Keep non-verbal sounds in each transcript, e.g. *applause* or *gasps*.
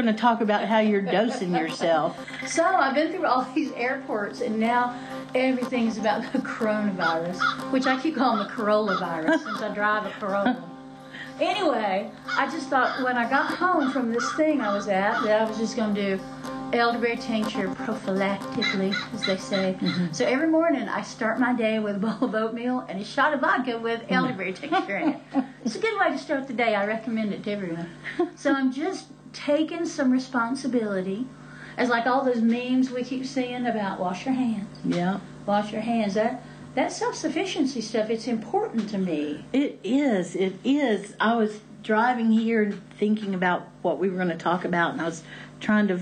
Going to talk about how you're dosing yourself. So I've been through all these airports, and now everything's about the coronavirus, which I keep calling the Corolla virus since I drive a Corolla. Anyway, I just thought when I got home from this thing I was at that I was just going to do elderberry tincture prophylactically, as they say. Mm-hmm. So every morning I start my day with a bowl of oatmeal and a shot of vodka with elderberry tincture in it. It's a good way to start the day. I recommend it to everyone. So I'm just taking some responsibility, It's like all those memes we keep seeing about wash your hands, Yeah. wash your hands. That that self sufficiency stuff. It's important to me. It is. It is. I was driving here and thinking about what we were going to talk about, and I was trying to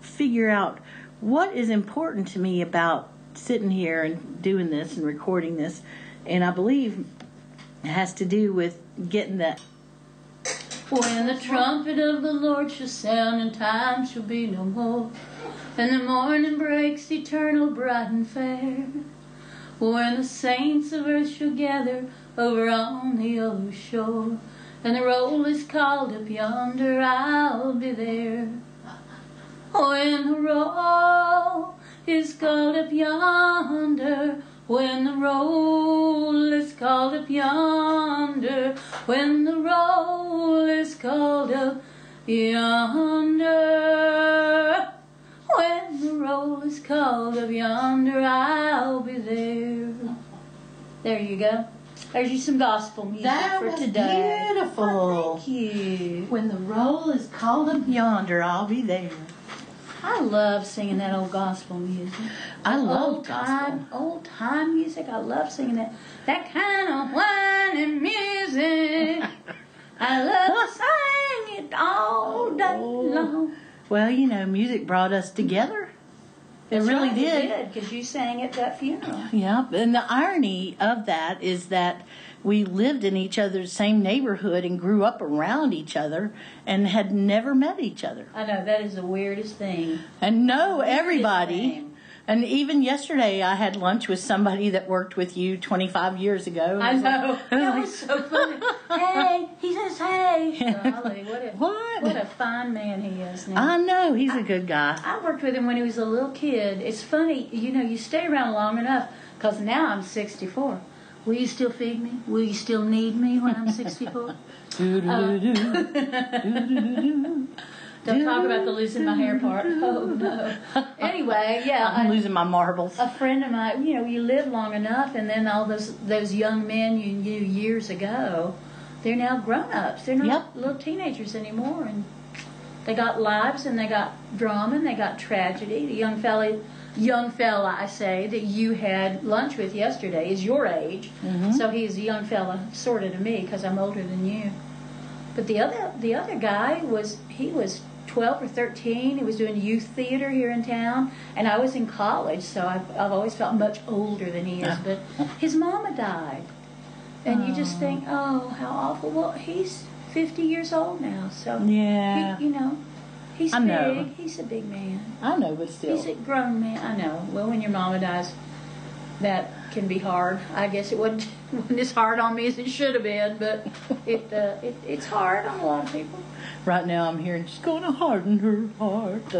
figure out what is important to me about sitting here and doing this and recording this. And I believe it has to do with getting that. When the trumpet of the Lord shall sound and time shall be no more, and the morning breaks eternal, bright and fair, when the saints of earth shall gather over on the other shore, and the roll is called up yonder, I'll be there. When the roll is called up yonder, when the roll is called up yonder, when the roll is called up yonder, when the roll is called up yonder, I'll be there. There you go. There's you some gospel music That for was today. beautiful. Thank you. When the roll is called up yonder, I'll be there. I love singing that old gospel music. I love old time, gospel. old time music. I love singing that. That kind of whining music. *laughs* I love singing it all day oh. long. Well, you know, music brought us together. It really did. because you sang at that funeral. Yeah, and the irony of that is that we lived in each other's same neighborhood and grew up around each other and had never met each other. I know that is the weirdest thing. And know everybody. thing. And even yesterday, I had lunch with somebody that worked with you 25 years ago. I know. I *laughs* That was so funny. hey, he says hey. *laughs* Golly, what a What? what a fine man he is now. I know, he's a good guy. I worked with him when he was a little kid. It's funny, you know, you stay around long enough because now I'm 64. Will you still feed me? Will you still need me when I'm 64? Don't talk about the losing my hair part. Oh no. Anyway, yeah. I'm I- losing my marbles. a friend of mine, you know, you live long enough, and then all those those young men you knew years ago, they're now grown ups. They're not Yep. little teenagers anymore, and they got lives, and they got drama, and they got tragedy. The young fella, young fella, I say that you had lunch with yesterday is your age, mm-hmm. so he's a young fella, sort of to me, because I'm older than you. But the other the other guy was he was 12 or 13. He was doing youth theater here in town, and I was in college, so I've, I've always felt much older than he is. Ah. But his mama died, and you just oh. think, oh, how awful. Well, he's 50 years old now, so Yeah. he, you know, he's I know. big. He's a big man. I know, but still. He's a grown man. I know. Well, when your mama dies, that can be hard. I guess it wasn't, *laughs* wasn't as hard on me as it should have been, but it, uh, it it's hard on a lot of people. Right now, I'm hearing she's going to harden her heart.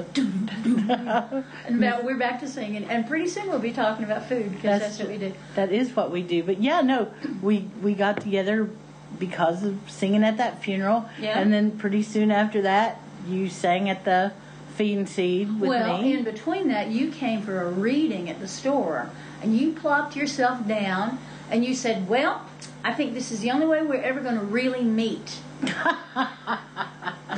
And now we're back to singing, and pretty soon we'll be talking about food because that's, what we do. That is what we do. But yeah, no, we we got together because of singing at that funeral, Yeah. and then pretty soon after that, you sang at the Feed and Seed with me. well, in between that, you came for a reading at the store, and you plopped yourself down, and you said, "Well, I think this is the only way we're ever going to really meet." and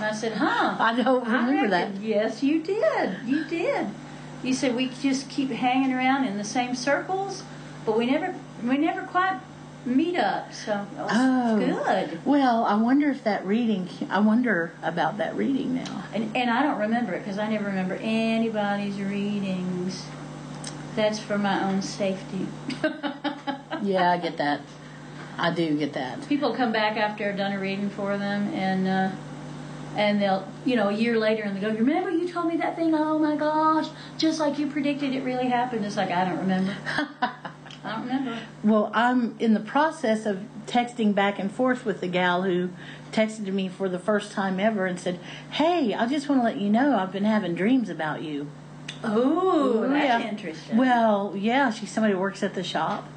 I said, "Huh." *laughs* I don't remember that. reckon- Yes, you did. You did. You said we just keep hanging around in the same circles, but we never we never quite meetup, so Oh. good. Well, I wonder if that reading. I wonder about that reading now. And, and I don't remember it because I never remember anybody's readings. That's for my own safety. *laughs* Yeah, I get that. I do get that. People come back after I've done a reading for them, and uh, and they'll, you know, a year later, and they go, "Remember you told me that thing? Oh my gosh, just like you predicted, it really happened." It's like I don't remember. *laughs* I don't remember. Well, I'm in the process of texting back and forth with the gal who texted me for the first time ever and said, "Hey, I just want to let you know I've been having dreams about you." Oh, that's Yeah. interesting. Well, yeah, she's somebody who works at the shop,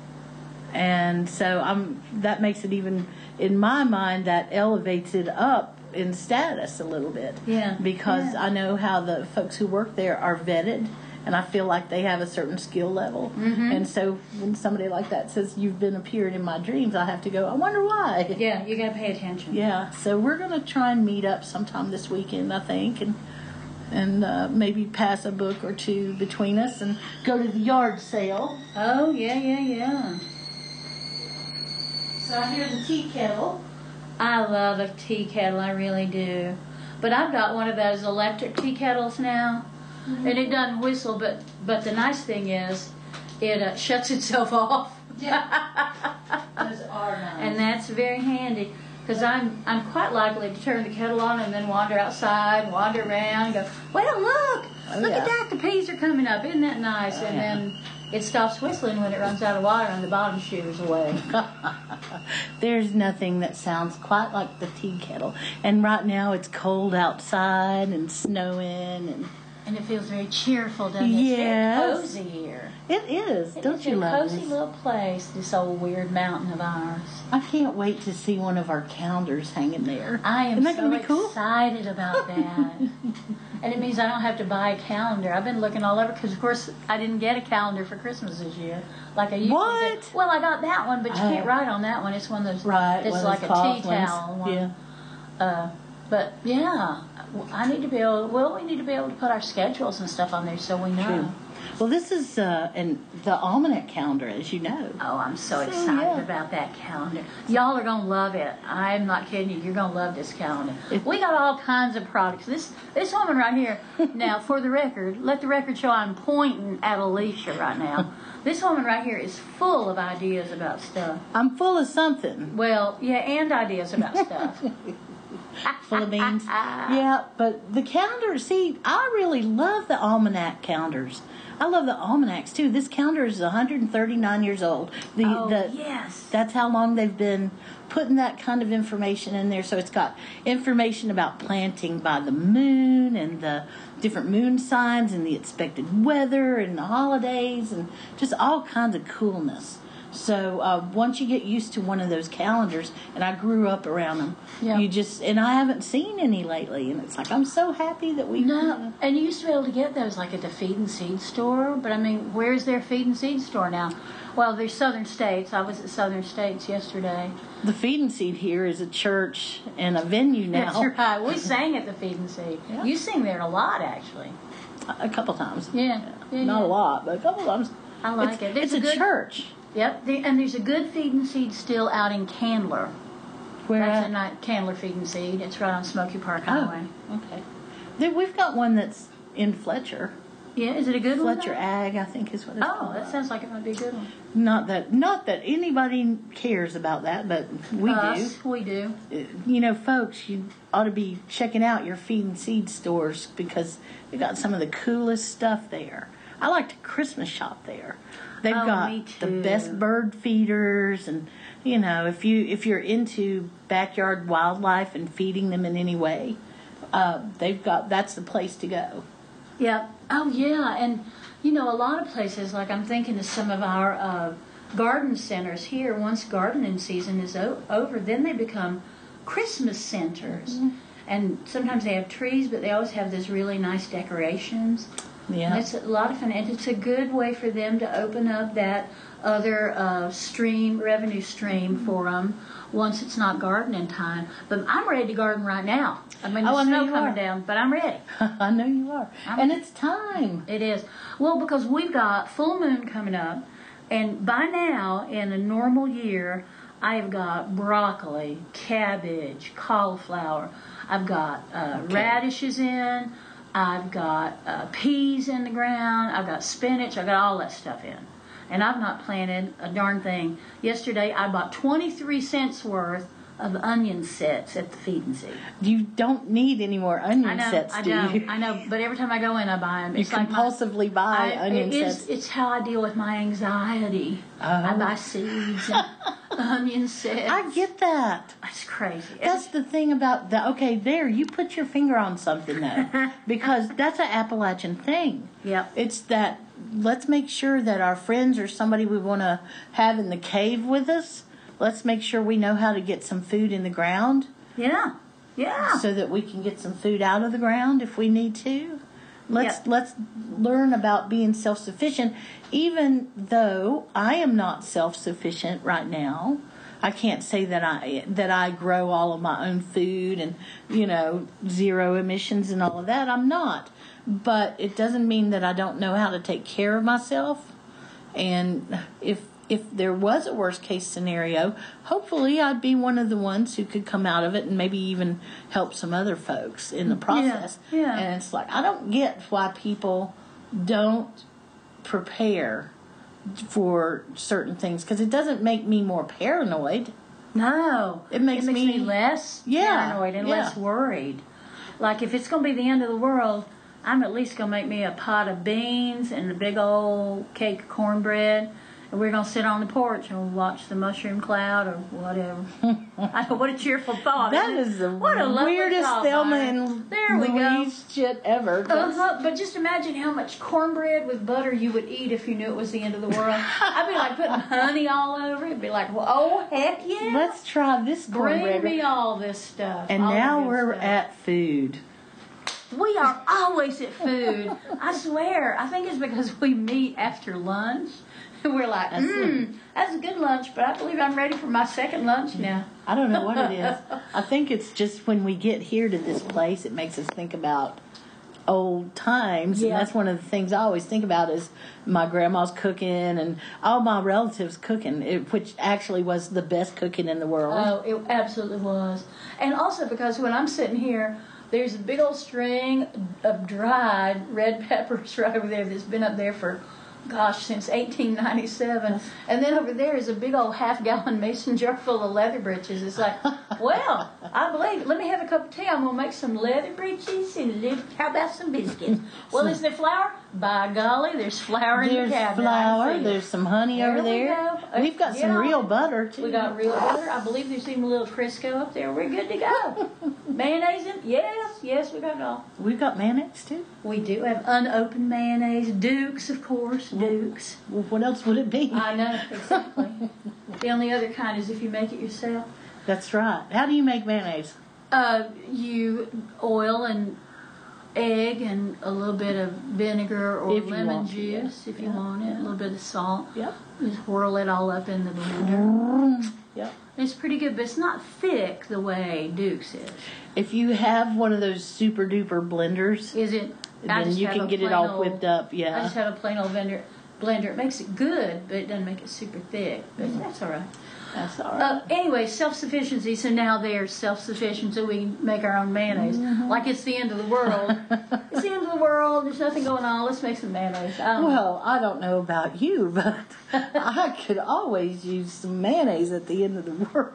and so I'm. That makes it even in my mind that elevates it up in status a little bit. Yeah. Because Yeah. I know how the folks who work there are vetted. And I feel like they have a certain skill level. Mm-hmm. And so when somebody like that says, You've been appearing in my dreams, I have to go, I wonder why. yeah, you gotta pay attention. Yeah, so we're gonna try and meet up sometime this weekend, I think, and and uh, maybe pass a book or two between us and go to the yard sale. Oh yeah, yeah, yeah. So I hear the tea kettle. I love a tea kettle, I really do. But I've got one of those electric tea kettles now, and it doesn't whistle. But but the nice thing is, it uh, shuts itself *laughs* off. Those *laughs* are nice. and that's very handy because I'm I'm quite likely to turn the kettle on and then wander outside, wander around, and go, well look, Oh, look at that, the peas are coming up, isn't that nice? Oh, and yeah. then it stops whistling when it runs out of water and the bottom shivers away. *laughs* There's nothing that sounds quite like the tea kettle. And right now it's cold outside and snowing, and And it feels very cheerful, doesn't it? Yes. It's very cozy here. it is. It Don't is you a love cozy this? little place, this old weird mountain of ours. I can't wait to see one of our calendars hanging there. I am so gonna be cool? excited about *laughs* that. and it means I don't have to buy a calendar. I've been looking all over because, of course, I didn't get a calendar for Christmas this year. Like I usually What? get. Well, I got that one, but you Oh. can't write on that one. It's one of those. Right, It's like a tea ones. towel one. Yeah. Uh, but yeah, I need to be able. Well, we need to be able to put our schedules and stuff on there so we know. True. Well, this is uh, an, the almanac calendar, as you know. Oh, I'm so, So, excited yeah. about that calendar. Y'all are gonna love it. I'm not kidding you. You're gonna love this calendar. We got all kinds of products. This this woman right here. *laughs* now, for the record, let the record show I'm pointing at Alicia right now. *laughs* This woman right here is full of ideas about stuff. I'm full of something. Well, yeah, and ideas about stuff. *laughs* *laughs* Full of beans. yeah, but the calendar, see, I really love the almanac calendars. I love the almanacs too. This calendar is 139 years old. The, oh, the, yes. That's how long they've been putting that kind of information in there. So it's got information about planting by the moon and the different moon signs and the expected weather and the holidays and just all kinds of coolness. So uh, once you get used to one of those calendars, and I grew up around them, Yeah. you just and I haven't seen any lately, and it's like I'm so happy that we No, and you used to be able to get those like at the feed and seed store, but I mean, where's their feed and seed store now? Well, there's Southern States. I was at Southern States yesterday. The feed and seed here is a church and a venue now. That's right. We sang at the feed and seed. Yeah. You sing there a lot, actually. A couple times. Yeah. yeah Not yeah. a lot, but a couple times. I like it's, it. There's It's a a, good- church. Yep. The, and there's a good feed and seed still out in Candler. Where That's at? a night Candler feed and seed. It's right on Smoky Park oh. Highway. Oh, okay. Then we've got one that's in Fletcher. Yeah. Is it a good one? Fletcher? Ag, I think is what it's Oh, called. that sounds like it might be a good one. Not that, not that anybody cares about that, but we Us, We do. do. You know, folks, you ought to be checking out your feed and seed stores because we got some of the coolest stuff there. I like to Christmas shop there. They've Oh, got the best bird feeders, and you know, if you if you're into backyard wildlife and feeding them in any way, uh, they've got that's the place to go. Yeah. Oh, yeah. And, you know, a lot of places, like I'm thinking of some of our uh, garden centers here, once gardening season is o- over, then they become Christmas centers. And sometimes they have trees, but they always have those really nice decorations. And Yeah, it's a lot of fun, and it's a good way for them to open up that other uh, stream, revenue stream for them once it's not gardening time. But I'm ready to garden right now. I mean, the Oh, I snow coming are. down, but I'm ready. *laughs* I know you are, I'm- and it's time. It is. Well, because we've got full moon coming up. And by now, in a normal year, I have got broccoli, cabbage, cauliflower. I've got uh, radishes in. I've got uh, peas in the ground. I've got spinach. I've got all that stuff in. And I've not planted a darn thing. Yesterday, I bought 23 cents worth of onion sets at the feed and seed. You don't need any more onion I know, sets, I do know, you? I know. But every time I go in, I buy them. You It's like my- compulsively buy I- onion it is- sets. It's how I deal with my anxiety. I Oh. buy seeds and *laughs* onion sets. I get that. That's crazy. That's the thing about the okay. There, you put your finger on something though, *laughs* because that's an Appalachian thing. Yep. It's that let's make sure that our friends or somebody we want to have in the cave with us. Let's make sure we know how to get some food in the ground Yeah. Yeah. so that we can get some food out of the ground if we need to. Let's let's learn about being self-sufficient even though I am not self-sufficient right now. I can't say that I that I grow all of my own food and you know zero emissions and all of that. I'm not. But it doesn't mean that I don't know how to take care of myself. And if if there was a worst case scenario, hopefully I'd be one of the ones who could come out of it and maybe even help some other folks in the process. yeah. yeah. And it's like I don't get why people don't prepare for certain things because it doesn't make me more paranoid. No. It makes me, me- less Yeah, paranoid and yeah. less worried. Like if it's going to be the end of the world, I'm at least going to make me a pot of beans and a big old cake of cornbread. We're going to sit on the porch and watch the mushroom cloud or whatever. I know, what a cheerful thought. That is the what a weirdest thought, Thelma and There we go. Louise shit ever. Uh-huh, but just imagine how much cornbread with butter you would eat if you knew it was the end of the world. I'd be like putting *laughs* honey all over it. It'd be like, well, oh heck yeah! Let's try this bring cornbread. me all this stuff. and now we're stuff. at food. We are always at food. I swear. I think it's because we meet after lunch. *laughs* We're like, That's mmm, that's a good lunch, but I believe I'm ready for my second lunch now. I don't know what it is. *laughs* I think it's just when we get here to this place, it makes us think about old times, and that's one of the things I always think about is my grandma's cooking and all my relatives cooking, it, which actually was the best cooking in the world. Oh, it absolutely was. And also because when I'm sitting here, there's a big old string of dried red *laughs* peppers right over there that's been up there for, gosh, since 1897. And then over there is a big old half gallon *laughs* mason jar full of leather breeches. It's like, well, I believe it. Let me have a cup of tea. I'm going to make some leather breeches and live, how about some biscuits? Well, is there flour? By golly, there's flour in there's the cabinet. Flour, there's some honey There over we there. go. We've got Get some real butter too. We got real butter. I believe there's even a little Crisco up there. We're good to go. *laughs* mayonnaise? In? Yes, yes, we got it all. We've got mayonnaise too. We do have unopened mayonnaise. Dukes, of course. Dukes. Well, what else would it be? I know, *laughs* exactly. the only other kind is if you make it yourself. That's right. How do you make mayonnaise? Uh, you oil and egg and a little bit of vinegar or If you lemon want to, yeah. juice if you Yeah, want it. A little bit of salt. Yep. Just whirl it all up in the blender. Yep. It's pretty good, but it's not thick the way Duke's is. If you have one of those super duper blenders, Is it? I then just you have can a get it plain all old- whipped up. Yeah. I Yeah. just have a plain old blender. Blender. It makes it good, but it doesn't make it super thick. But Mm-hmm. that's all right. That's all right. Uh, anyway, self-sufficiency. So now they're self-sufficient, so we make our own mayonnaise. Mm-hmm. Like it's the end of the world. it's the end of the world. There's nothing going on. Let's make some mayonnaise. I know. Well, I don't know about you, but *laughs* I could always use some mayonnaise at the end of the world.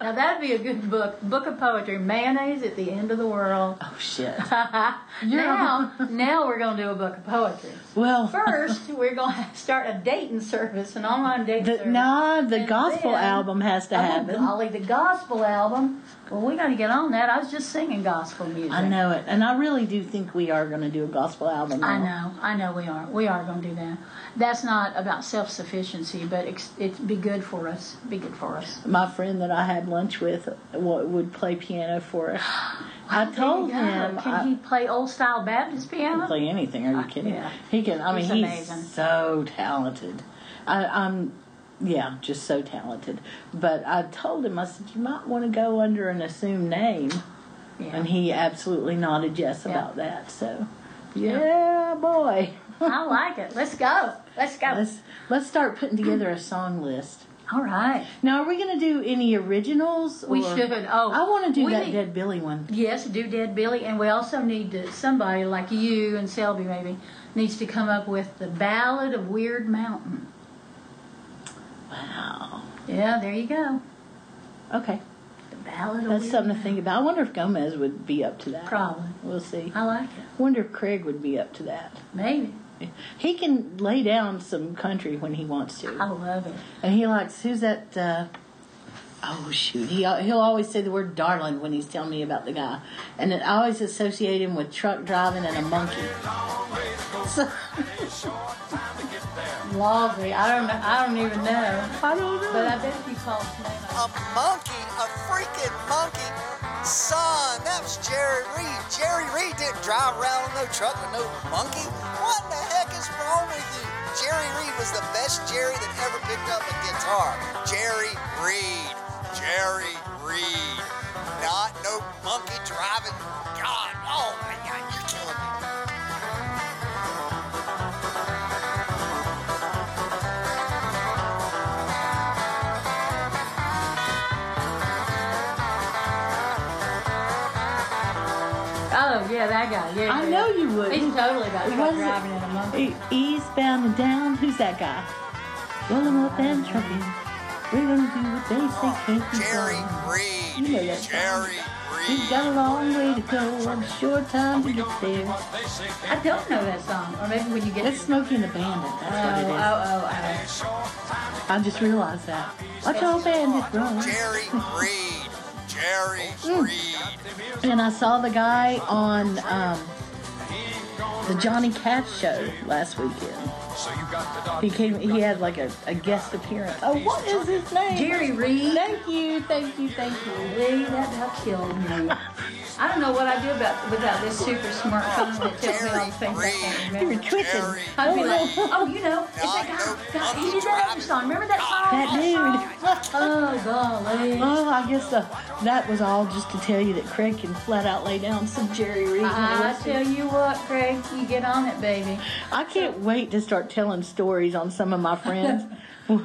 Now that'd be a good book. Book of poetry. Mayonnaise at the end of the world. Oh shit. *laughs* now, *laughs* now we're gonna do a book of poetry. Well, *laughs* First, we're gonna start a dating service, an online dating the, service. nah, the And gospel then- album has to Oh, happen. golly, the gospel album. Well, we got to get on that. I was just singing gospel music. I know it, and I really do think we are going to do a gospel album. I know. I know we are. We are going to do that. That's not about self sufficiency, but it's, it'd be good for us. Be good for us. My friend that I had lunch with would play piano for us. *gasps* I told him Can I, he play old style Baptist he can piano? play anything. Are you kidding? yeah. He can. I mean, He's he's, amazing. so talented. I, I'm, yeah, just so talented. But I told him, I said, you might want to go under an assumed name, Yeah. and he absolutely nodded yes Yeah. about that. So, Yeah, boy. I like it. Let's go. Let's go. Let's let's start putting together a song list. All right. Now, are we going to do any originals? We or- should. Oh, I want to do that need- Dead Billy one. Yes, do Dead Billy, and we also need to somebody like you and Selby maybe needs to come up with the Ballad of Wyrd Mountain. Wow. Yeah, there you go. Okay, The Ballad of that's Weird something to think about. I wonder if Gomez would be up to that. Probably. We'll see. I like it. wonder if Craig would be up to that. Maybe. He can lay down some country when he wants to. I love it. and he likes who's that? Uh, oh shoot, he he'll always say the word "darling" when he's telling me about the guy, and I always associate him with truck driving and a monkey. So, *laughs* Lawsy. I don't know. I don't even know. I don't know. But I bet if you called his name, A monkey, a freaking monkey. Son, that was Jerry Reed. Jerry Reed didn't drive around on no truck with no monkey. What the heck is wrong with you? Jerry Reed was the best Jerry that ever picked up a guitar. Jerry Reed. Yeah, that guy. Yeah, I yeah, know you would. He's totally about What truck it? driving in a monkey. Eastbound and down. Who's that guy? Roll 'em up and trucking. We're gonna do what they say can't be Jerry done. Reed. You know that song. Jerry We've got a long way to go. and a short time to get there. I don't know that song, or maybe when you get. That's Smokey and the Bandit. oh, That's what it oh, is. oh, oh, I just realized that. Watch all bandits run. Jerry *laughs* Reed. Jerry. And I saw the guy on um, the Johnny Cash show last weekend. He came. He had like a, a guest appearance. Oh, what is his name? Jerry Reed. Thank you, thank you, thank you. Lee, that about killed me. I don't know what I do about without this super smart phone that tells me all the things I can't You were remember. twitching. I'd be Oh, like, oh, you know, it's that guy. God, he did that other song. Remember that song? That dude. *laughs* Oh, golly. Oh, I guess uh, that was all just to tell you that Craig can flat out lay down some Jerry Reed. I wants tell you what, Craig, you get on it, baby. I can't wait to start telling stories on some of my friends. *laughs* *laughs*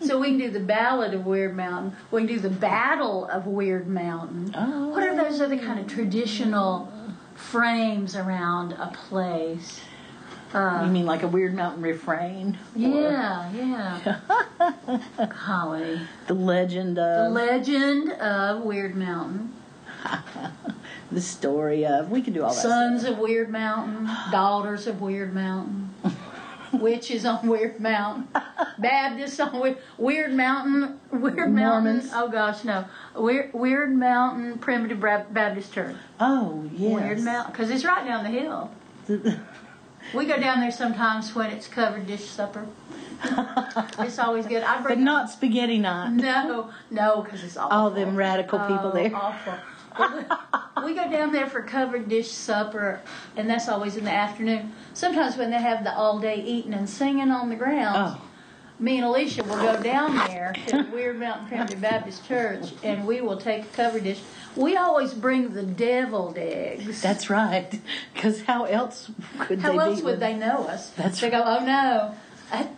So we can do the Ballad of Wyrd Mountain. We can do the Battle of Wyrd Mountain. Oh. What are those other kind of traditional frames around a place? you Uh, mean like a Wyrd Mountain refrain? Yeah, yeah. *laughs* Golly. The legend of. The Legend of Wyrd Mountain. the story of. We can do all that. Sons of Wyrd Mountain. Daughters of Wyrd Mountain. Witches on Wyrd Mountain. Baptists on Weird, Wyrd Mountain. Weird Mormons. Mountain. Oh gosh, no. Weird, Wyrd Mountain Primitive Baptist Church. Oh yes. Wyrd Mountain. Because it's right down the hill. *laughs* We go down there sometimes when it's covered dish supper. It's always good. I bring but not spaghetti night. No, no, because it's awful. All them radical people Oh, there. Awful. We, go down there for covered dish supper, and that's always in the afternoon. Sometimes when they have the all day eating and singing on the grounds, Oh, me and Alicia will go down there to Wyrd Mountain Primitive Baptist Church, and we will take a covered dish. We always bring the deviled eggs. that's right. Because how else could How they else would they know us? That's they go, oh no,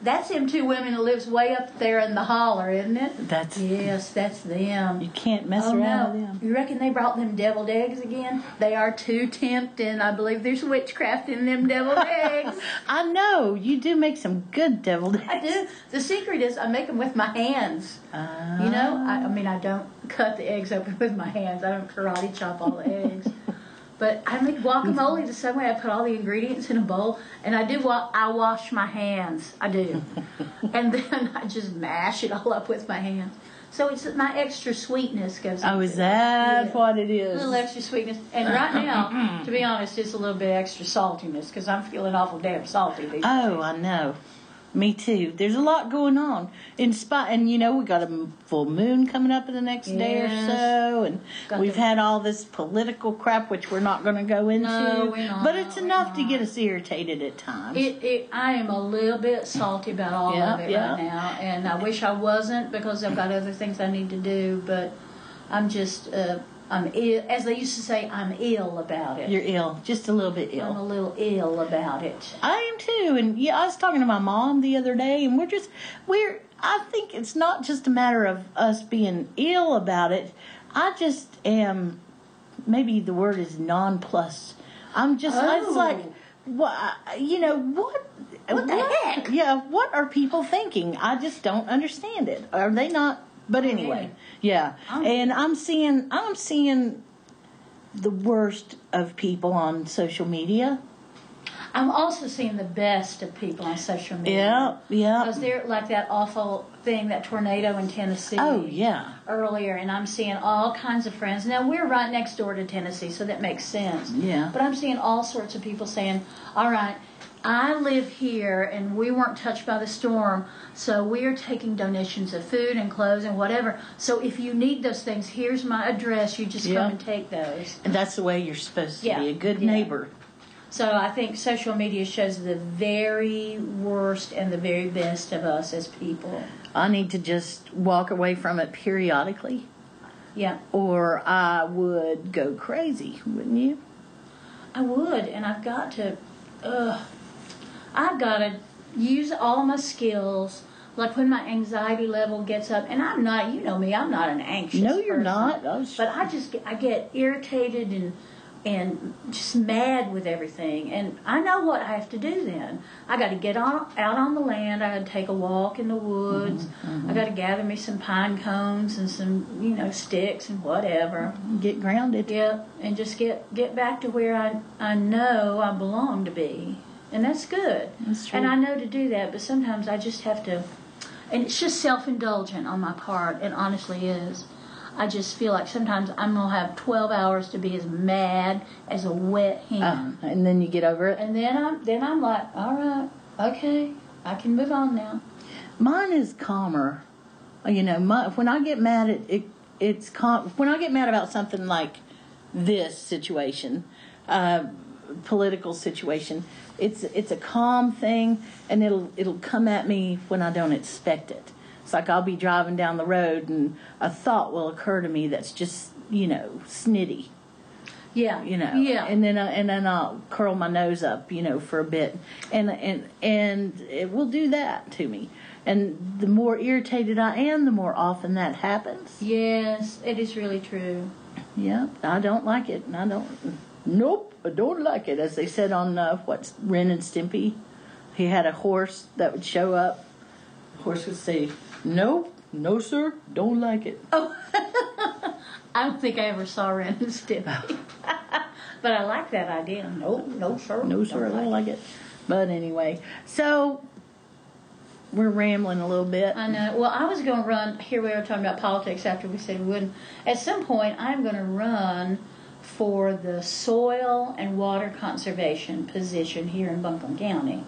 that's them two women that lives way up there in the holler, isn't it? That's Yes, that's them. you can't mess Oh around with them. You reckon they brought them deviled eggs again? They are too tempting. I believe there's witchcraft in them deviled *laughs* eggs. I know you do make some good deviled eggs. I do. The secret is I make them with my hands. Ah. You know, I, I mean I don't cut the eggs open with my hands. I don't karate chop all the eggs. But I make guacamole the same way. I put all the ingredients in a bowl, and I do. Wa- I wash my hands. I do, *laughs* and then I just mash it all up with my hands. So it's my extra sweetness goes. Oh, is that Yeah. what it is? A little extra sweetness, and right now, to be honest, it's a little bit extra saltiness because I'm feeling awful damn salty these Oh, days. I know. Me too. There's a lot going on. In spite, and you know, we got a full moon coming up in the next day or so, and Got we've the- had all this political crap, which we're not going to go into. No, we're not. But it's We're enough to get us irritated at times. It, it, I am a little bit salty about all Yeah, of it yeah. right now, and I wish I wasn't because I've got other things I need to do. But I'm just, uh, I'm ill, as they used to say, I'm ill about it. You're ill, just a little bit ill. I'm a little ill about it. I am too, and yeah, I was talking to my mom the other day, and we're just we're. I think it's not just a matter of us being ill about it. I just am. Maybe the word is nonplussed. I'm just. Oh. It's like, what? You know what? What the heck? Yeah, what are people thinking? I just don't understand it. Are they not? But anyway, yeah. I'm- And I'm seeing, I'm seeing the worst of people on social media. I'm also seeing the best of people on social media. Yeah, yeah. Because they're like that awful thing, that tornado in Tennessee. Oh yeah, Earlier, and I'm seeing all kinds of friends. Now we're right next door to Tennessee, so that makes sense. Yeah. But I'm seeing all sorts of people saying, "All right, I live here, and we weren't touched by the storm, so we are taking donations of food and clothes and whatever. So if you need those things, here's my address. You just Yeah. come and take those." and that's the way you're supposed to Yeah, be a good yeah. neighbor. So I think social media shows the very worst and the very best of us as people. I need to just walk away from it periodically, Yeah, or I would go crazy, wouldn't you? I would, and I've got to. Ugh, I've got to use all my skills. Like when my anxiety level gets up, and I'm not. You know me. I'm not an anxious. Person. No, you're person. not. I was- But I just get, I get irritated and and just mad with everything. And I know what I have to do then. I got to get on out on the land. I got to take a walk in the woods. Mm-hmm, I got to gather me some pine cones and some you know sticks and whatever. Get grounded. Yep, and just get get back to where I I know I belong to be, and that's good. That's true. And I know to do that, but sometimes I just have to, and it's just self indulgent on my part. It honestly is. I just feel like sometimes I'm gonna have 12 hours to be as mad as a wet hen, Uh, and then you get over it. and then I'm then I'm like, all right, okay, I can move on now. Mine is calmer. You know, my, when I get mad, it, it it's calm. When I get mad about something like this situation, uh, political situation, it's it's a calm thing, and it'll it'll come at me when I don't expect it. It's like I'll be driving down the road, and a thought will occur to me that's just you know snitty. Yeah, you know yeah, and then I, and then I'll curl my nose up you know for a bit. And and and it will do that to me. And the more irritated I am the more often that happens. Yes, it is really true. yeah I don't like it and I don't nope I don't like it as they said on uh, what's Ren and Stimpy he had a horse that would show up the horse would say nope no sir don't like it Oh, *laughs* I don't think I ever saw Ren and Stimpy. *laughs* but I like that idea. No, no, sir. No, sir, I Don't don't like it. But anyway, so we're rambling a little bit. I know. Well, I was going to run. Here we were talking about politics after we said we wouldn't. At some point, I'm going to run for the soil and water conservation position here in Buncombe County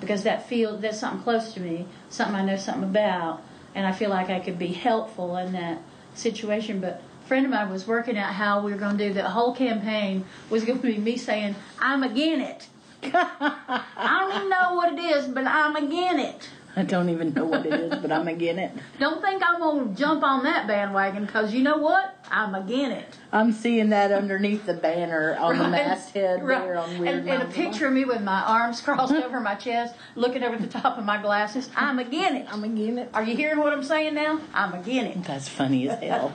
because that field that's something close to me, something I know something about, and I feel like I could be helpful in that situation. But a friend of mine was working out how we were going to do the whole campaign was going to be me saying I'm again it. *laughs* I don't even know what it is, but I'm again it. I don't even know what it is, but I'm again it. *laughs* Don't think I'm gonna jump on that bandwagon because you know what? I'm again it. I'm seeing that underneath the banner on the masthead Right. there on Weird and, and a picture of me with my arms *laughs* crossed over my chest, looking over the top of my glasses. I'm again it. I'm again it. Are you hearing what I'm saying now? I'm again it. That's funny as *laughs* hell.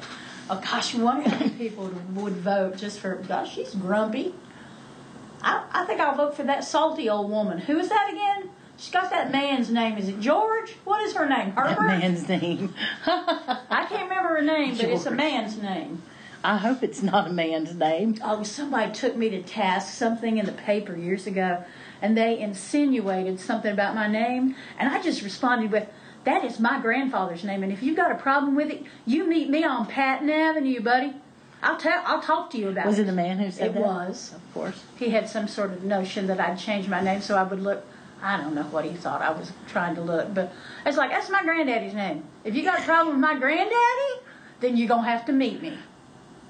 Oh gosh, you wonder how people would, would vote just for. Gosh, she's grumpy. I, I think I'll vote for that salty old woman. Who is that again? She's got that man's name. Is it George? What is her name? Herbert? That man's name. *laughs* I can't remember her name, but it's a man's name. I hope it's not a man's name. Oh, somebody took me to task something in the paper years ago, and they insinuated something about my name, and I just responded with, "That is my grandfather's name, and if you've got a problem with it, you meet me on Patton Avenue, buddy. I'll tell, I'll talk to you about Was it." it a man who said It that? was. Of course. He had some sort of notion that I'd change my name so I would look. I don't know what he thought I was trying to look, but it's like that's my granddaddy's name. If you got a problem with my granddaddy, then you're gonna have to meet me.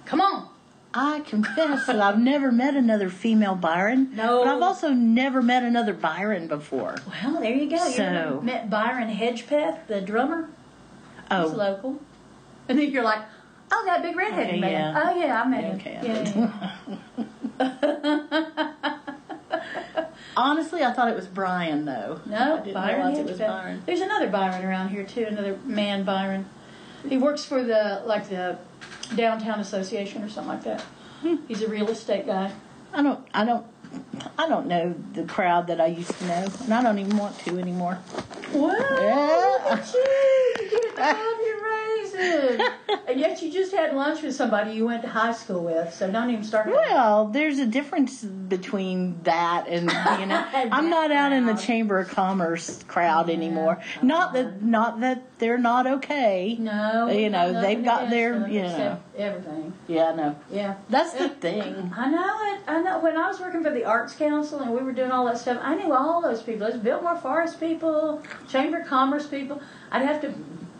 Come on. I confess that I've never met another female Byron. No. But I've also never met another Byron before. Well, there you go. You So- ever met Byron Hedgepeth, the drummer? Oh. He's local. And then you're like, Oh, that big redheaded Okay, man. yeah. Oh yeah, I met him. Okay, yeah. *laughs* *laughs* Honestly, I thought it was Brian though. No, didn't Byron realize it was. Byron. There's another Byron around here too. Another man Byron. He works for the like the downtown association or something like that. Hmm. He's a real estate guy. I don't. I don't. I don't know the crowd that I used to know, and I don't even want to anymore. Well, Yeah. look at you. You get above your raisin. *laughs* and yet you just had lunch with somebody you went to high school with, so don't even start. Well, there's a difference between that and you *laughs* know. I'm not out in the. Chamber of Commerce crowd anymore. Not that. Not that they're not okay. No, You know, they've got their- you know. everything. Yeah, no. Yeah. That's the thing. I know it. I know. When I was working for the Arts Council and we were doing all that stuff, I knew all those people. Those Biltmore Forest people, Chamber of Commerce people. I'd have to,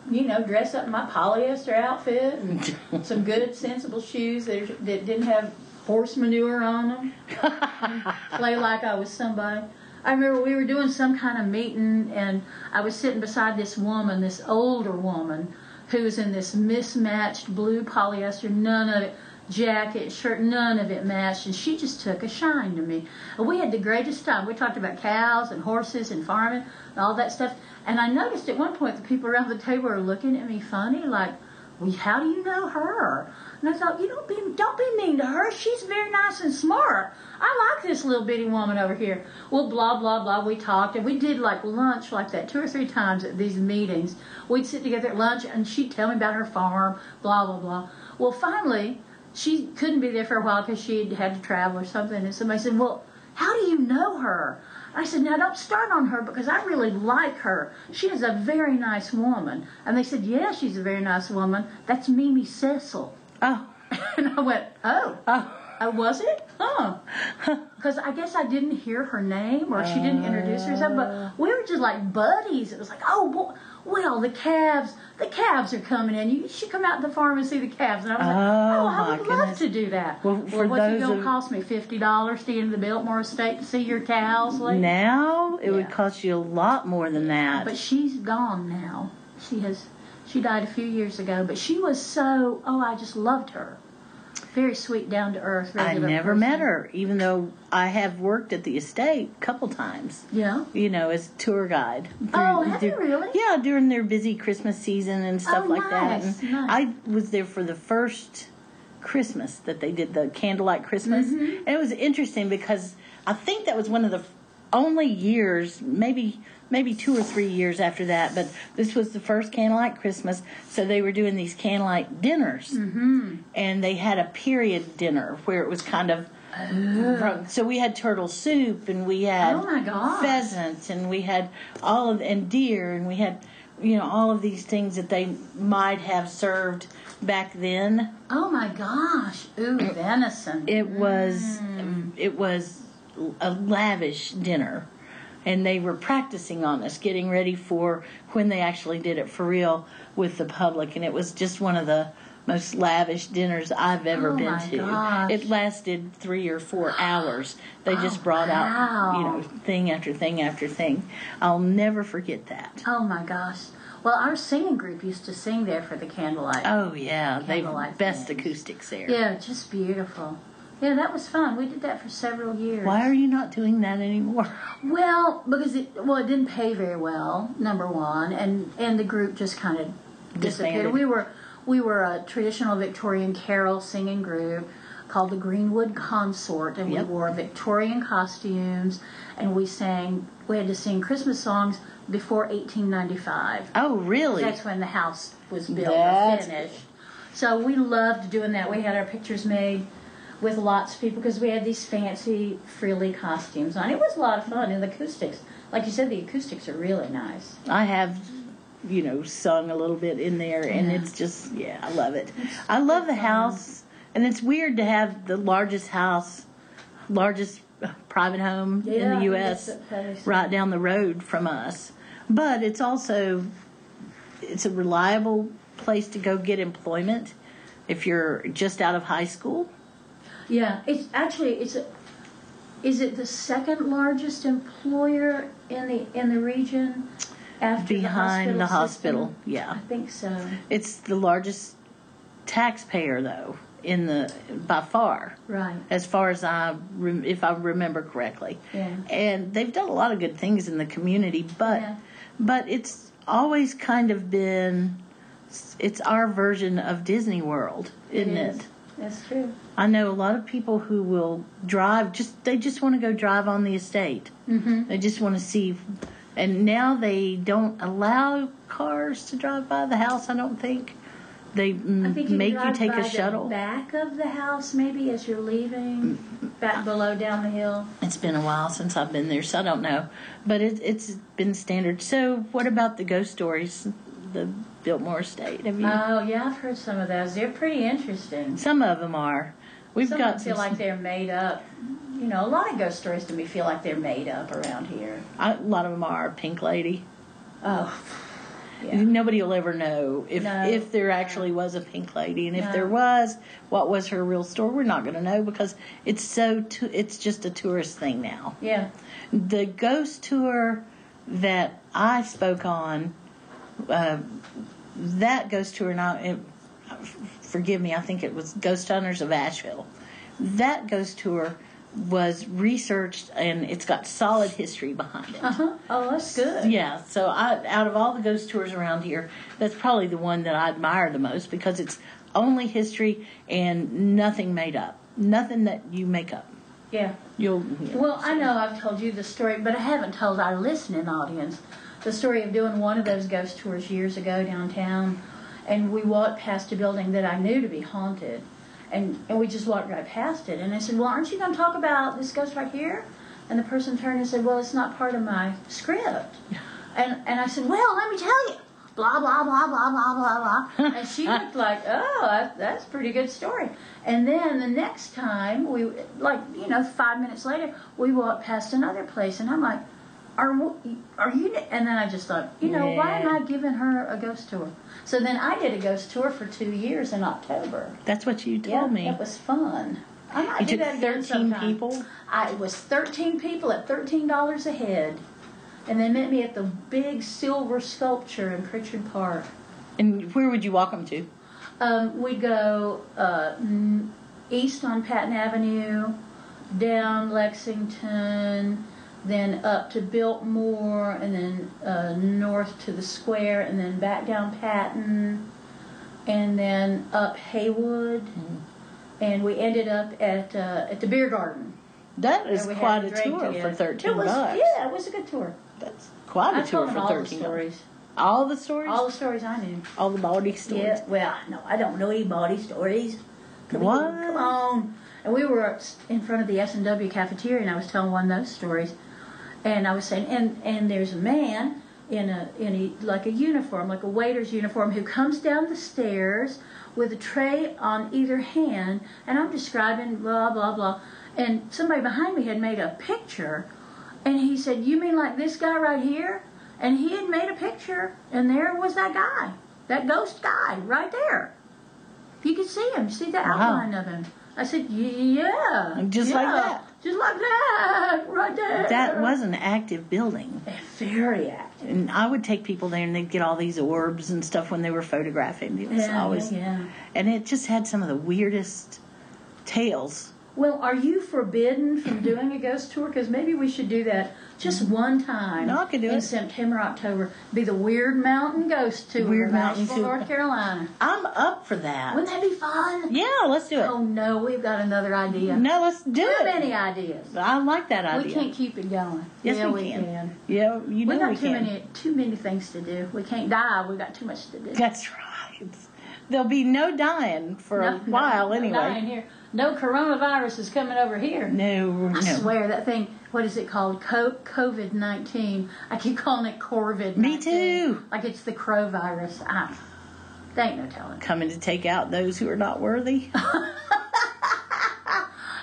you know, dress up in my polyester outfit and *laughs* some good, sensible shoes that, that didn't have horse manure on them. *laughs* Play like I was somebody. I remember we were doing some kind of meeting, and I was sitting beside this woman, this older woman, who was in this mismatched blue polyester, none of it, jacket, shirt, none of it matched, and she just took a shine to me. We had the greatest time. We talked about cows and horses and farming and all that stuff. And I noticed at one point the people around the table were looking at me funny, like, well, how do you know her? And I thought, you don't be don't be mean to her. She's very nice and smart. I like this little bitty woman over here. Well, blah blah blah. We talked and we did like lunch like that two or three times at these meetings. We'd sit together at lunch and she'd tell me about her farm. Blah blah blah. Well, finally, she couldn't be there for a while because she had to travel or something. And somebody said, well, how do you know her? I said, now don't start on her because I really like her. She is a very nice woman. And they said, yeah, she's a very nice woman. That's Mimi Cecil. Oh, *laughs* And I went, oh, oh. Uh, was it? Huh. *laughs* Because I guess I didn't hear her name or she didn't introduce herself, but we were just like buddies. It was like, oh, boy, well, the calves, the calves are coming in. You should come out to the farm and see the calves. And I was like, Oh, oh, I my would goodness. love to do that. Well, for what's it those going to of- cost me? $50 to get into the Biltmore estate to see your cows? Now it would Yeah. cost you a lot more than that. But she's gone now. She has, she died a few years ago, but she was so, oh, I just loved her. Very sweet, down to earth. I never person. met her, even though I have worked at the estate a couple times. Yeah. You know, as tour guide. Oh, have you really? Yeah, during their busy Christmas season and stuff Oh, like that. nice, And nice. I was there for the first Christmas that they did the candlelight Christmas, Mm-hmm. and it was interesting because I think that was one of the only years, maybe maybe two or three years after that, but this was the first candlelight Christmas, so they were doing these candlelight dinners, mm-hmm. and they had a period dinner where it was kind of. from- So we had turtle soup, and we had Oh, my gosh. pheasant, and we had all of and deer, and we had you know all of these things that they might have served back then. Oh my gosh. Ooh, venison. It was it was a lavish dinner, and they were practicing on us, getting ready for when they actually did it for real with the public, and it was just one of the most lavish dinners I've ever Oh, been to. gosh. It lasted three or four hours. They just Oh, brought out you know thing after thing after thing. I'll never forget that. oh my gosh. Well, our singing group used to sing there for the candlelight. Oh yeah, they Candlelight best things. acoustics there. Yeah, just beautiful. Yeah, that was fun. We did that for several years. Why are you not doing that anymore? Well, because it well, it didn't pay very well. Number one, and and the group just kind of disappeared. We were we were a traditional Victorian carol singing group called the Greenwood Consort, and Yep. we wore Victorian costumes, and we sang. We had to sing Christmas songs before 1895. Oh really? That's when the house was built That's or finished. So we loved doing that. We had our pictures made with lots of people because we had these fancy frilly costumes on. It was a lot of fun. And the acoustics, like you said, the acoustics are really nice. I have, you know, sung a little bit in there, and Yeah. it's just, yeah, I love it. I love the house, and it's weird to have the largest house, largest uh, private home in the U.S. that's what they say. right down the road from us. But it's also, it's a reliable place to go get employment if you're just out of high school. Yeah, it's actually it's a. Is it the second largest employer in the in the region after Behind the the hospital? hospital, system? yeah. I think so. It's the largest taxpayer though in the by far Right. as far as I rem- if I remember correctly. Yeah. And they've done a lot of good things in the community, but Yeah. but it's always kind of been it's our version of Disney World, isn't it? is. That's true. I know a lot of people who will drive just they just want to go drive on the estate. Mm-hmm. They just want to see and now they don't allow cars to drive by the house, I don't think. They think you make you take a the shuttle. back of the house, maybe as you're leaving, back below down the hill. It's been a while since I've been there, so I don't know. But it, it's been standard. So, what about the ghost stories? The Biltmore Estate. Have you? Oh yeah, I've heard some of those. They're pretty interesting. some of them are. We've some got feel some, like they're made up. You know, a lot of ghost stories to me feel like they're made up around here. I, a lot of them are. Pink Lady. Oh, yeah. Nobody will ever know if No. if there actually was a Pink Lady, and if there was, what was her real story? We're not going to know because it's so. To, it's just a tourist thing now. Yeah. the ghost tour that I spoke on, uh, that ghost tour, and I, it, forgive me, I think it was Ghost Hunters of Asheville. That ghost tour was researched and it's got solid history behind it. Uh huh. Oh, that's good. Yeah, so I, out of all the ghost tours around here, that's probably the one that I admire the most because it's only history and nothing made up, nothing that you make up. Yeah. You'll. yeah. Well, I know I've told you the story, but I haven't told our listening audience the story of doing one of those ghost tours years ago downtown, and we walked past a building that I knew to be haunted, and and we just walked right past it, and I said, "Well, aren't you going to talk about this ghost right here?" And the person turned and said, "Well, it's not part of my script," *laughs* and and I said, "Well, let me tell you." Blah blah blah blah blah blah blah, and she looked *laughs* like, oh, that, that's a pretty good story. And then the next time we, like you know, five minutes later, we walked past another place, and I'm like, are are you? And then I just thought, you know, why am I giving her a ghost tour? So then I did a ghost tour for two years in October. That's what you told Yeah, me. it was fun. I might You do that again 13 sometime. people? I it was thirteen people at thirteen dollars a head, and they met me at the big silver sculpture in Pritchard Park. And where would you walk them to? Um, we go uh, east on Patton Avenue, down Lexington, then up to Biltmore, and then uh, north to the square, and then back down Patton, and then up Haywood, and we ended up at uh, at the beer garden. That is quite a tour together. for thirteen it was, bucks. Yeah, it was a good tour. That's quite a I tour for all thirteen stories, All the stories, all the stories I knew. all the bawdy stories. Yeah, well, no, I don't know any body stories. Come What? On, come on. And we were in front of the S and W cafeteria, and I was telling one of those stories, and I was saying, and and there's a man in a in a like a uniform, like a waiter's uniform, who comes down the stairs with a tray on either hand, and I'm describing blah blah blah, and somebody behind me had made a picture, and he said, "You mean like this guy right here?" And he had made a picture, and there was that guy, that ghost guy, right there. You could see him, see the Wow. outline of him. I said, "Yeah, Just like that. Just like that, right there." That was an active building, very active. and I would take people there, and they'd get all these orbs and stuff when they were photographing. It was Yeah, always, yeah, yeah. and it just had some of the weirdest tales. Well, are you forbidden from doing a ghost tour? Because maybe we should do that just mm-hmm. one time. No, I could do in it. September, October. Be the Wyrd Mountain Ghost Tour, Wyrd Mountain Tour. North Carolina. I'm up for that. Wouldn't that be fun? Yeah, let's do it. Oh no, we've got another idea. No, let's do Too it. many ideas. I like that idea. We can't keep it going. Yes, yeah, we can. Yeah, you know We got we too can. many too many things to do. We can't die. We've got too much to do. That's right. There'll be no dying for No, a while no, anyway. Not in here. No coronavirus is coming over here. No, I no. swear that thing. What is it called? COVID nineteen. I keep calling it Corvid. Me too. Like it's the crow virus. I, they ain't no telling. Coming to take out those who are not worthy. *laughs*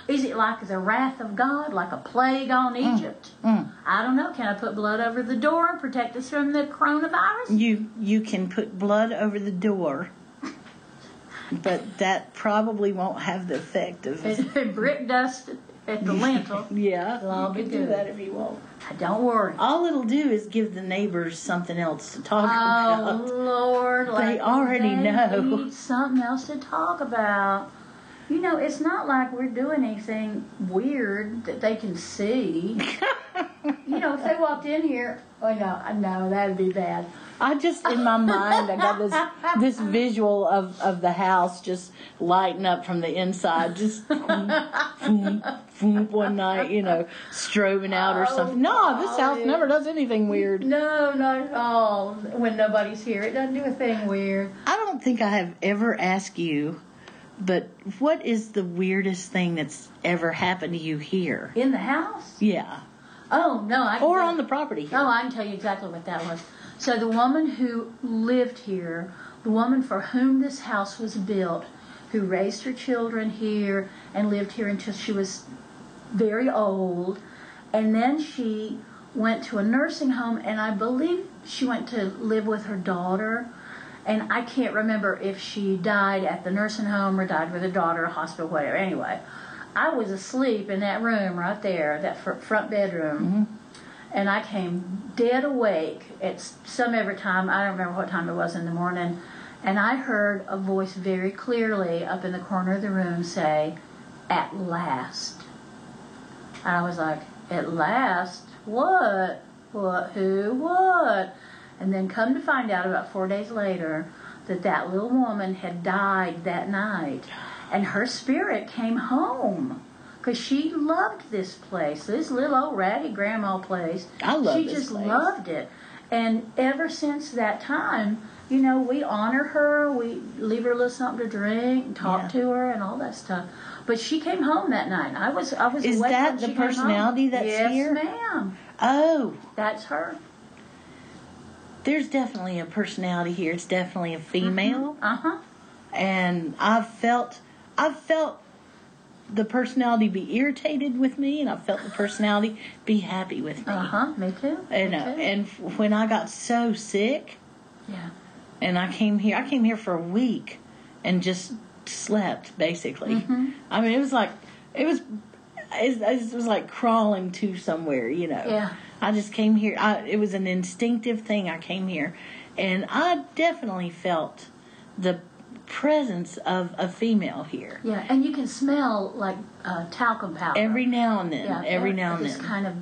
Is it like the wrath of God, like a plague on Egypt? mm. I don't know. Can I put blood over the door and protect us from the coronavirus? You you can put blood over the door, but that probably won't have the effect of. brick dust at the lintel. *laughs* Yeah, It'll all you be can do good. that if you want. Uh, don't worry. All it'll do is give the neighbors something else to talk Oh about. Oh Lord! Like already they know. Need something else to talk about. You know, it's not like we're doing anything weird that they can see. you know, if they walked in here, oh no, no, that'd be bad. I just in my mind I got this this visual of, of the house just lighting up from the inside, just boom, boom, one night, you know, strobing out or Oh, something. No, this house golly. never does anything weird. No, not at all. When nobody's here, it doesn't do a thing weird. I don't think I have ever asked you, but what is the weirdest thing that's ever happened to you here? In the house? Yeah, Oh no, I or on the property. Here. Oh, I can tell you exactly what that was. So the woman who lived here, the woman for whom this house was built, who raised her children here and lived here until she was very old, and then she went to a nursing home, and I believe she went to live with her daughter. And I can't remember if she died at the nursing home or died with her daughter, hospital, whatever. Anyway, I was asleep in that room right there, that fr- front bedroom mm-hmm. and I came dead awake at some every time. I don't remember what time it was in the morning, and I heard a voice very clearly up in the corner of the room say, "At last." And I was like, "At last? What? What? Who? What?" And then come to find out about four days later that that little woman had died that night, and her spirit came home because she loved this place, this little old ratty grandma place. I love She just place. loved it, and ever since that time, you know, we honor her. We leave her a little something to drink, talk Yeah. to her, and all that stuff. But she came home that night. I was, I was. Is that the she came home. personality that's yes, here? ma'am. Oh, That's her. There's definitely a personality here. It's definitely a female. Uh huh. and I've felt I've felt the personality be irritated with me, and I've felt the personality be happy with me. Uh huh. Me too. You Me know, too. and when I got so sick, yeah. and I came here, I came here for a week, and just slept basically. Mm-hmm. I mean, it was like it was. It was like crawling to somewhere, you know. Yeah. I just came here. I, it was an instinctive thing. I came here, and I definitely felt the presence of a female here. Yeah, and you can smell like uh, talcum powder. Every now and then, yeah, every now and then. kind of.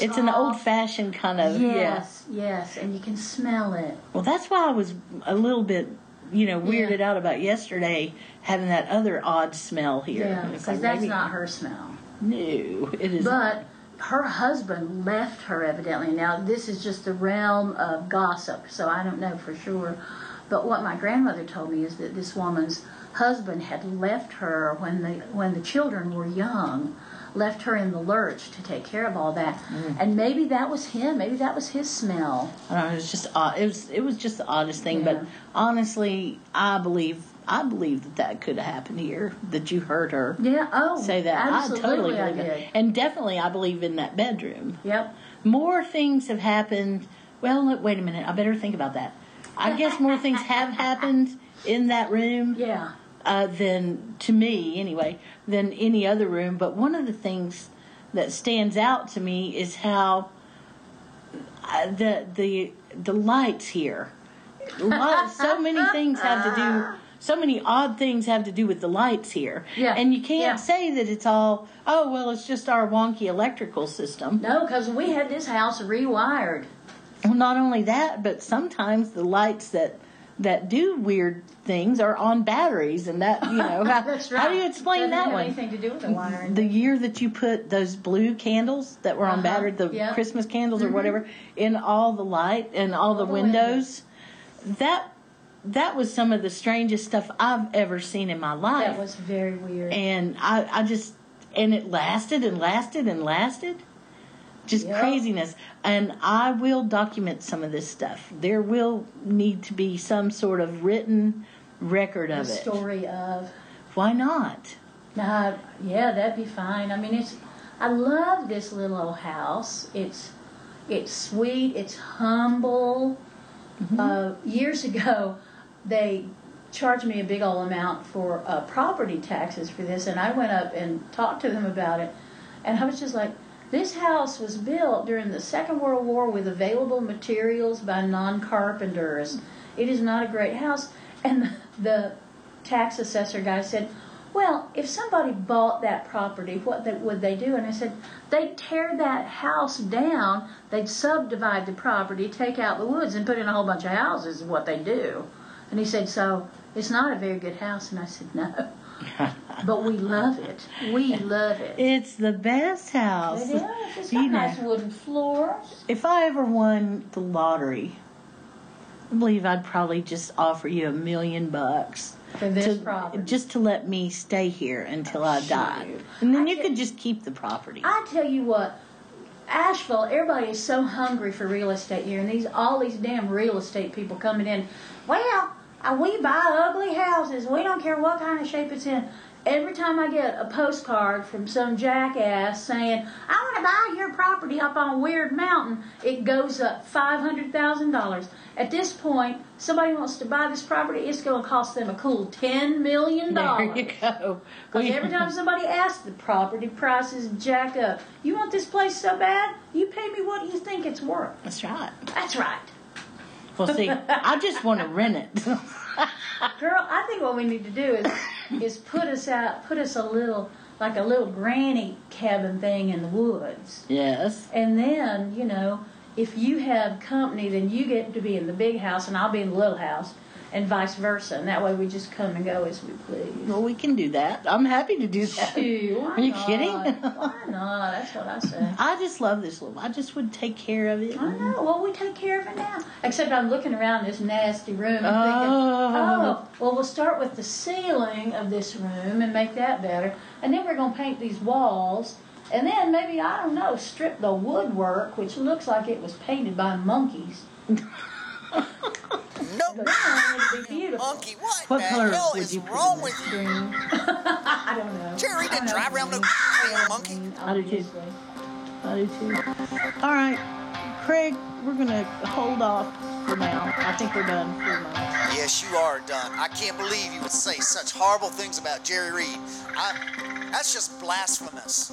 it's an old fashioned kind of yeah. Yes, yes, and you can smell it. Well, that's why I was a little bit, you know, weirded Yeah. out about yesterday having that other odd smell here. Yeah, because like, that's maybe- not her smell. No, it is. But her husband left her evidently. Now this is just the realm of gossip, so I don't know for sure. But what my grandmother told me is that this woman's husband had left her when the when the children were young, left her in the lurch to take care of all that. Mm. And maybe that was him. Maybe that was his smell. I don't know, it was just odd. It was it was just the oddest thing. Yeah. But honestly, I believe I believe that that could have happened here. That you heard her Yeah. Oh, say that. Absolutely, I totally I believe did. it, and definitely I believe in that bedroom. Yep. More things have happened. Well, look, wait a minute. I better think about that. I guess more things have happened in that room Yeah. uh, than to me anyway than any other room. But one of the things that stands out to me is how uh, the the the lights here. Lot, so many things have to do. *laughs* So many odd things have to do with the lights here. Yeah, And you can't yeah. say that it's all, oh, well, it's just our wonky electrical system. No, because we had this house rewired. Well, not only that, but sometimes the lights that that do weird things are on batteries, and that you know how, *laughs* right. how do you explain Doesn't that have one? Anything to do with the wiring? The year that you put those blue candles that were on Uh-huh, battery, the yeah. Christmas candles or whatever, in all the light and all, the, the windows, that that was some of the strangest stuff I've ever seen in my life. that was very weird. and I, I just and it lasted and lasted and lasted just Yep. craziness and i will document some of this stuff there will need to be some sort of written record the of it story of why not Nah, yeah, that'd be fine. I mean, it's. I love this little old house. It's, it's sweet. It's humble. Mm-hmm. Uh, years ago, they charged me a big old amount for uh, property taxes for this, and I went up and talked to them about it. And I was just like, this house was built during the Second World War with available materials by non carpenters. It is not a great house. And *laughs* the tax assessor guy said, Well, if somebody bought that property, what would they do? And I said, They'd tear that house down, they'd subdivide the property, take out the woods, and put in a whole bunch of houses, is what they do. And he said, So it's not a very good house. And I said, No. *laughs* but we love it. We love it. It's the best house. It is. It's You got know. nice wooden floors. If I ever won the lottery, I believe I'd probably just offer you a million bucks For this to, property. just to let me stay here until I die, shoot. and then I you could just keep the property. I tell you what, Asheville, everybody is so hungry for real estate here, and these all these damn real estate people coming in. Well, we buy ugly houses. We don't care what kind of shape it's in. Every time I get a postcard from some jackass saying, "I want to buy your property up on Wyrd Mountain," it goes up five hundred thousand dollars. At this point, somebody wants to buy this property, it's going to cost them a cool $10 million. there you go. Because every time somebody asks, the property prices jack up. You want this place so bad? You pay me what you think it's worth. That's right. That's right. Well, see, I just want to rent it. *laughs* Girl, I think what we need to do is is put us out, put us a little, like a little granny cabin thing in the woods. yes. And then, you know, if you have company, then you get to be in the big house and I'll be in the little house, and vice versa. And that way we just come and go as we please. Well, we can do that. I'm happy to do that. Shoot, Are you not? kidding? Why not? That's what I say. I just love this little. I just would take care of it. I know. Well, we take care of it now. Except I'm looking around this nasty room and thinking, Oh. oh, well, we'll start with the ceiling of this room and make that better. And then we're going to paint these walls. And then maybe, I don't know, strip the woodwork, which looks like it was painted by monkeys. *laughs* No, But then it'd be beautiful. monkey, what, What the color hell is wrong with you? *laughs* I don't know. Jerry didn't drive around no *laughs* monkey. I do too. I do too. All right, Craig, we're gonna hold off for now. I think we're done for moment. Yes, you are done. I can't believe you would say such horrible things about Jerry Reed. I, that's just blasphemous.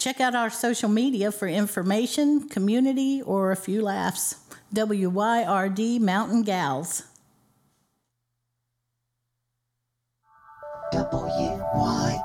Check out our social media for information, community, or a few laughs. WYRD Mountain Gals. W-Y-R-D